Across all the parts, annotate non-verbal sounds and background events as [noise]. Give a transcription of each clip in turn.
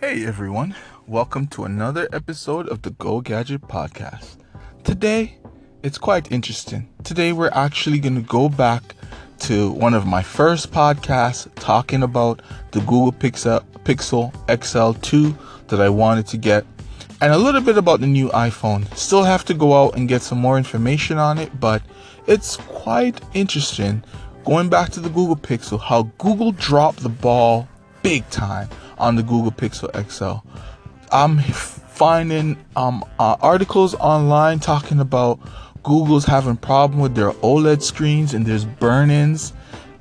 Hey everyone, welcome to another episode of the Go Gadget Podcast. Today, it's quite interesting. Today, we're actually going to go back to one of my first podcasts talking about the Google Pixel, Pixel XL2 that I wanted to get and a little bit about the new iPhone. Still have to go out and get some more information on it, but it's quite interesting going back to the Google Pixel how Google dropped the ball big time on the Google Pixel XL. I'm finding um, uh, articles online talking about Google's having problem with their OLED screens and there's burn-ins,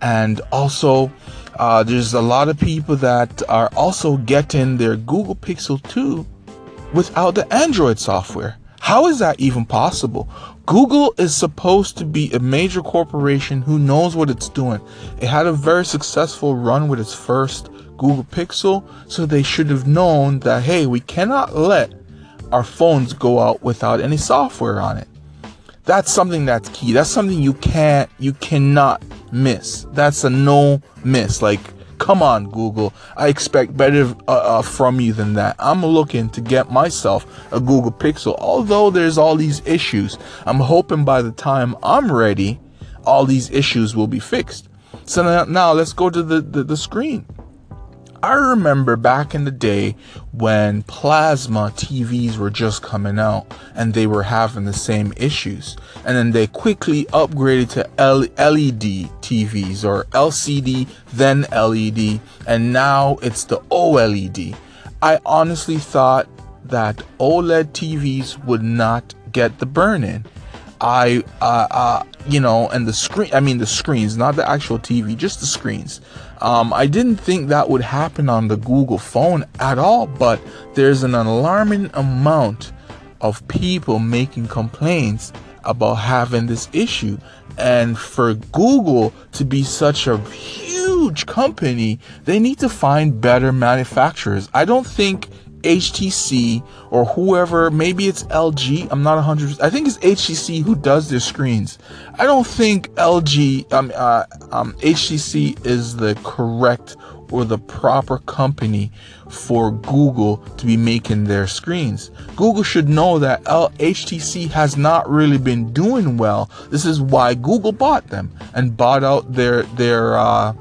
and also uh, there's a lot of people that are also getting their Google Pixel 2 without the Android software. How is that even possible? Google is supposed to be a major corporation who knows what it's doing. It had a very successful run with its first Google Pixel, so they should have known that hey, we cannot let our phones go out without any software on it. That's something that's key. That's something you can't you cannot miss. That's a no miss. Like Come on, Google. I expect better uh, uh, from you than that. I'm looking to get myself a Google Pixel. Although there's all these issues, I'm hoping by the time I'm ready, all these issues will be fixed. So now, now let's go to the, the, the screen. I remember back in the day when plasma TVs were just coming out and they were having the same issues. And then they quickly upgraded to LED TVs or LCD, then LED, and now it's the OLED. I honestly thought that OLED TVs would not get the burn in. I, uh, uh, you know, and the screen, I mean, the screens, not the actual TV, just the screens. Um, I didn't think that would happen on the Google phone at all, but there's an alarming amount of people making complaints about having this issue. And for Google to be such a huge company, they need to find better manufacturers. I don't think HTC or whoever, maybe it's LG. I'm not 100. I think it's HTC who does their screens. I don't think LG, um, uh, um, HTC is the correct or the proper company for Google to be making their screens. Google should know that L- HTC has not really been doing well. This is why Google bought them and bought out their their uh,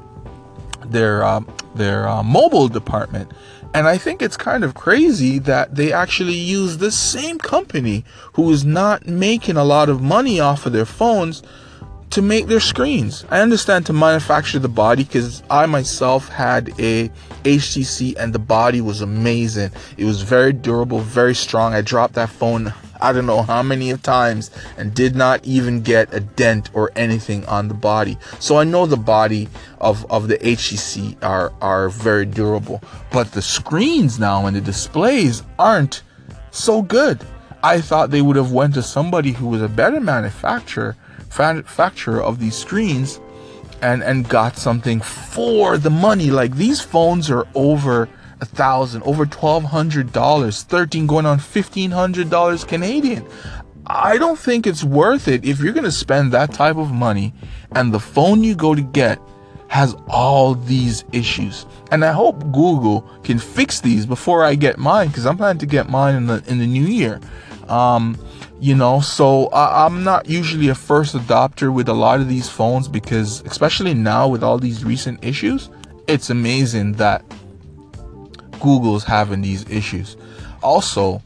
their uh, their uh, mobile department. And I think it's kind of crazy that they actually use this same company who is not making a lot of money off of their phones to make their screens. I understand to manufacture the body because I myself had a HTC and the body was amazing. It was very durable, very strong. I dropped that phone I don't know how many times and did not even get a dent or anything on the body. So I know the body of, of the HTC are, are very durable, but the screens now and the displays aren't so good. I thought they would have went to somebody who was a better manufacturer, manufacturer of these screens and, and got something for the money. Like these phones are over a thousand, over twelve hundred dollars, thirteen going on fifteen hundred dollars Canadian. I don't think it's worth it if you're gonna spend that type of money and the phone you go to get has all these issues. And I hope Google can fix these before I get mine because I'm planning to get mine in the in the new year. Um, you know, so I, I'm not usually a first adopter with a lot of these phones because, especially now with all these recent issues, it's amazing that Google's having these issues. Also,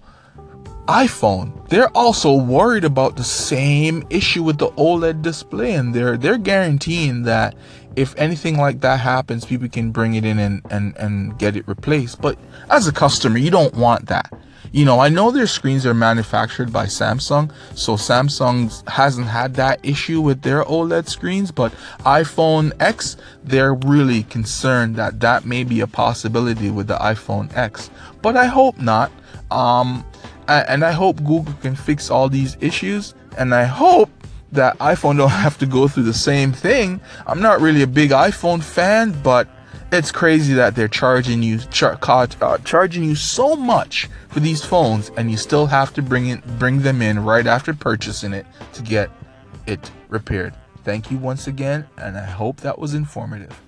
iPhone, they're also worried about the same issue with the OLED display and they're they're guaranteeing that if anything like that happens, people can bring it in and, and, and get it replaced. But as a customer, you don't want that. You know, I know their screens are manufactured by Samsung, so Samsung hasn't had that issue with their OLED screens, but iPhone X, they're really concerned that that may be a possibility with the iPhone X. But I hope not. Um, and I hope Google can fix all these issues, and I hope that iPhone don't [laughs] have to go through the same thing. I'm not really a big iPhone fan, but it's crazy that they're charging you char- uh, charging you so much for these phones and you still have to bring it bring them in right after purchasing it to get it repaired. Thank you once again and I hope that was informative.